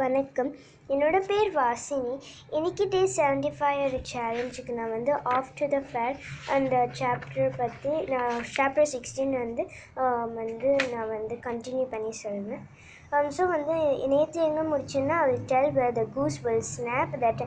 வணக்கம். என்னோடய பேர் வாசினி. இன்னைக்கு டே செவன்டி ஃபைவ் ஒரு சேலஞ்சுக்கு நான் வந்து ஆஃப் டு த ஃபேர் அந்த சாப்டர் பற்றி நான் சாப்டர் சிக்ஸ்டீன் வந்து வந்து நான் வந்து கண்டினியூ பண்ணி சொல்வேன். ஸோ வந்து நேற்று எங்கே முடிச்சுன்னா அது tell tell the goose goose will that that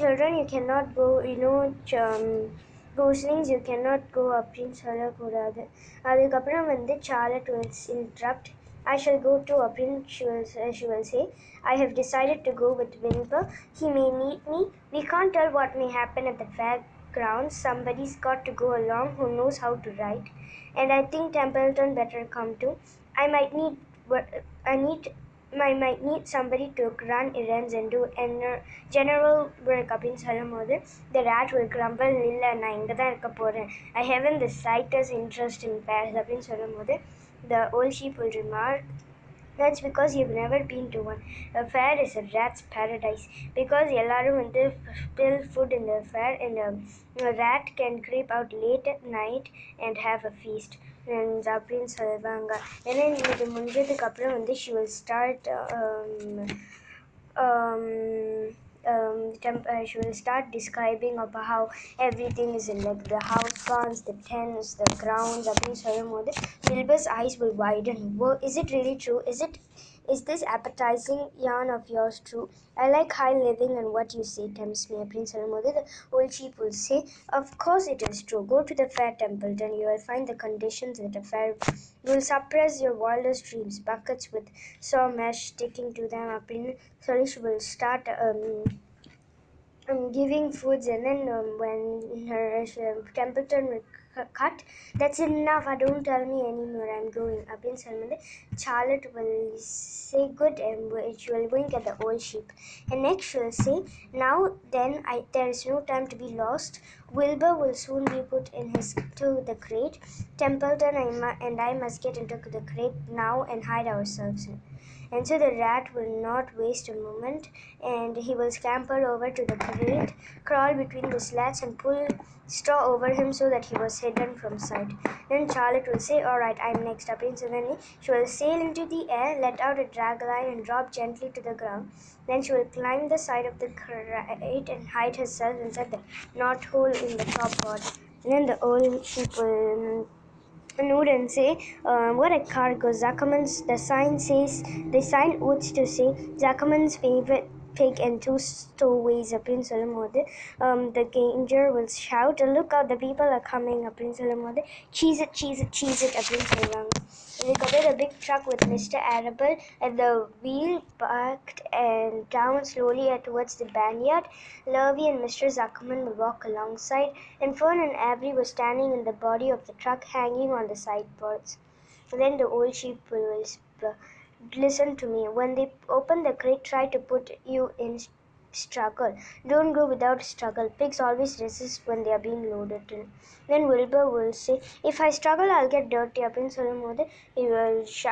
children you you not go you know ch- goslings you can not go அப்படின்னு சொல்லக்கூடாது. அதுக்கப்புறம் வந்து Charlotte wills interrupt I shall go to a she will, uh, she will say. I have decided to go with Wilbur. He may need me. We can't tell what may happen at the fairground. Somebody's got to go along who knows how to ride. And I think Templeton better come too. I might need uh, I need I might need somebody to run errands and do uh, general work அப்படின்னு சொல்லும் போது the rate ஒரு கிரம்பல் இல்லை நான் இங்கே copper. I haven't the slightest interest in இன் பேரஸ் அப்படின்னு சொல்லும் Mother the old sheep will remark that's because you've never been to one. A fair is a rat's paradise because எல்லாரும் வந்து spill food in the fair and um, a rat can creep out late at night and have a feast. And அப்படின்னு சொல்லுவாங்க ஏன்னா இது முடிஞ்சதுக்கு அப்புறம் வந்து she will start um, um, um, temp- uh, she will start describing about how everything is in like the house barns, the tents, the grounds. அப்படின்னு சொல்லும்போது Wilbur's eyes will widen. Whoa, is it really true? Is it? Is this appetizing yarn of yours true? I like high living and what you say tempts me. Prince Alamodi, the old chief will say, Of course it is true. Go to the fair temple, then you will find the conditions that are fair will suppress your wildest dreams. Buckets with saw mesh sticking to them, Prince Salish will start. Um, um, giving foods and then um, when her uh, Templeton will cu- cut that's enough I don't tell me anymore I'm going அப்படின்னு சொல்லும்போது Charlotte will say good and wi- she will wink at the old sheep and next she will say now then I there is no time to be lost Wilbur will soon be put in his to the crate Templeton I mu- and I must get into the crate now and hide ourselves in and so the rat will not waste a moment and he will scamper over to the crate, crawl between the slats, and pull straw over him so that he was hidden from sight. Then Charlotte will say, Alright, I'm next up. And suddenly she will sail into the air, let out a drag line, and drop gently to the ground. Then she will climb the side of the crate and hide herself inside the knot hole in the top board. And then the old sheep nude and say, uh, "What a cargo!" Zuckerman's the sign says the sign oots to say Zuckerman's favorite pig and two stowaways அப்படின்னு சொல்லும்போது um, the danger will shout look out the people are coming அப்படின்னு சொல்லும்போது cheese it cheese it cheese it அப்படின்னு சொல்லுவாங்க இதுக்கப்புறம் the big truck with Mr. Arable at the wheel backed and down slowly towards the barnyard Lurvy and Mr. Zuckerman will walk alongside and Fern and Avery were standing in the body of the truck hanging on the sideboards. Then the old sheep will whisper, Listen to me. When they open the crate, try to put you in s- struggle. Don't go without struggle. Pigs always resist when they are being loaded in. Then Wilbur will say, If I struggle, I'll get dirty. அப்படின்னு சொல்லும்போது he will sh-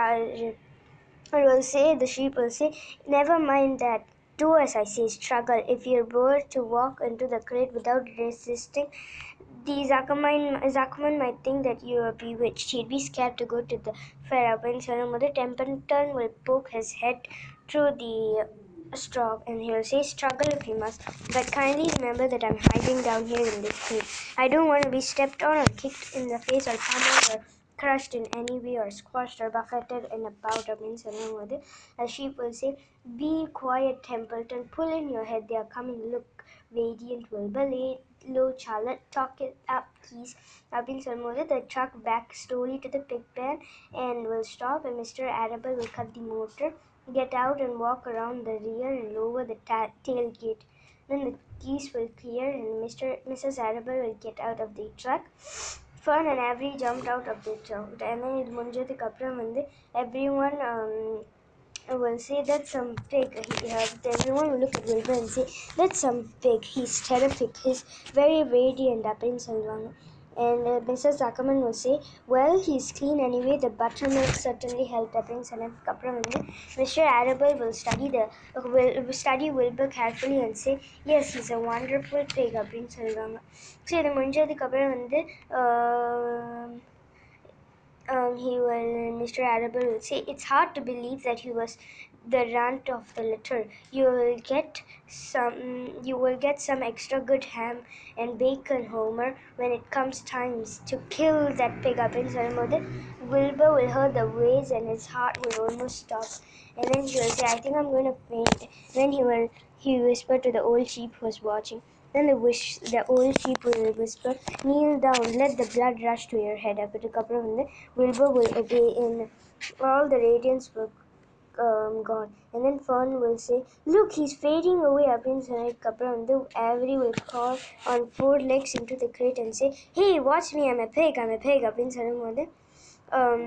I will say, the sheep will say, Never mind that. Do as I say, struggle. If you're bored to walk into the crate without resisting, the Zuckerman, Zuckerman might think that you are bewitched. He'd be scared to go to the fair. When Saramudra Templeton will poke his head through the straw and he'll say, Struggle if you must, but kindly remember that I'm hiding down here in this cave. I don't want to be stepped on or kicked in the face or pummeled or crushed in any way or squashed or buffeted in a powder means another a sheep will say be quiet templeton pull in your head they are coming look radiant will low Charlotte, talk it up keys. Nabil Sarmoda, the truck back slowly to the pig pen and will stop and Mr. Arable will cut the motor, get out and walk around the rear and lower the tailgate. Then the keys will clear and Mr. Mrs. Arable will get out of the truck. Fern and Avery jumped out of the truck and then it munjadukku appuram everyone um, will say that's some pig he, uh, everyone will look at Wilbur and say that's some pig he's terrific he's very radiant அப்படின்னு சொல்லுவாங்க and uh, Mrs. Zuckerman will say well he's clean anyway the buttermilk certainly helped அப்படின்னு சொன்னதுக்கு அப்புறம் வந்து Mr. Arable will study the will study Wilbur carefully and say yes he's a wonderful pig அப்படின்னு சொல்லுவாங்க so இது முடிஞ்சதுக்கு அப்புறம் வந்து Mr. Arable will say, it's hard to believe that he was the runt of the litter. You will get some you will get some extra good ham and bacon, Homer, when it comes times to kill that pig up in Salmode. Wilbur will hear the ways, and his heart will almost stop. And then he will say, I think I'm gonna faint. Then he will he whispered to the old sheep who was watching. Then the wish the old sheep will whisper, "Kneel down, let the blood rush to your head." அதுக்கப்புறம் வந்து Wilbur will obey and all the radiance will um, gone. And then Fern will say, Look, he's fading away. அப்படின்னு சொன்னதுக்கப்புறம் வந்து Avery will crawl on four legs into the crate and say, Hey, watch me, I'm a pig, I'm a pig. அப்படின்னு சொல்லும்போது um,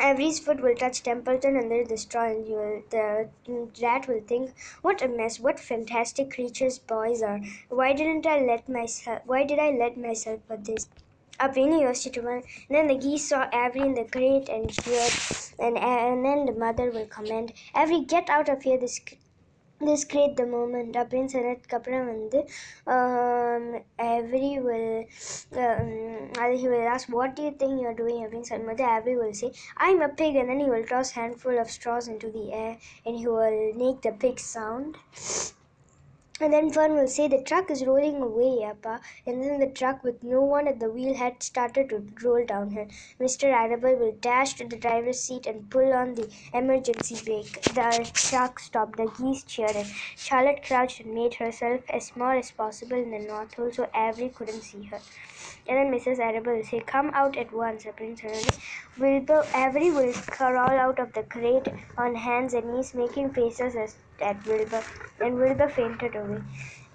Avery's foot will touch Templeton and they'll destroy and you will, the rat will think, what a mess, what fantastic creatures boys are. Why didn't I let myself, why did I let myself for this? Up in Yoshituman, then the geese saw Avery in the crate and sheared, and, and then the mother will command, Avery, get out of here, this this great the moment அப்படின்னு சொன்னதுக்கப்புறம் வந்து Avery will அது he will ask what you think you doing அப்படின்னு சொல்லும்போது Avery will say I am a pig and then he will toss handful of straws into the air and he will make the pig sound and then Fern will say, The truck is rolling away, Appa. And then the truck with no one at the wheel had started to roll downhill. Mr. Arable will dash to the driver's seat and pull on the emergency brake. The truck stopped. The geese cheered. And Charlotte crouched and made herself as small as possible in the north hole so Avery couldn't see her. And then Mrs. Arable will say, Come out at once, Prince Henry. Wilbur, Avery will crawl out of the crate on hands and knees, making faces as, at Wilbur. And Wilbur fainted away.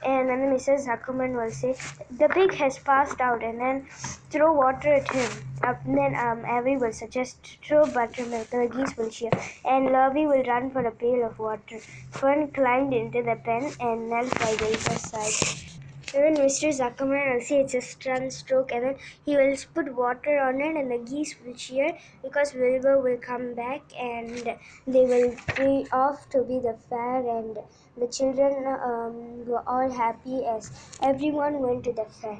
And then Mrs. Zuckerman will say, The pig has passed out, and then throw water at him. And then um, Avery will suggest, Throw buttermilk. The geese will cheer. And Lurvy will run for a pail of water. Fern climbed into the pen and knelt by Wilbur's side. And then Mr. Zuckerman will say it's a stun stroke, and then he will put water on it, and the geese will cheer because Wilbur will come back and they will be off to be the fair, and the children um, were all happy as everyone went to the fair.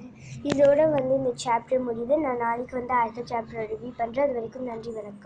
இதோட வந்து இந்த chapter முடியுது நான் நாளைக்கு வந்து அடுத்த chapter review பண்ணுறேன் அது வரைக்கும் நன்றி வணக்கம்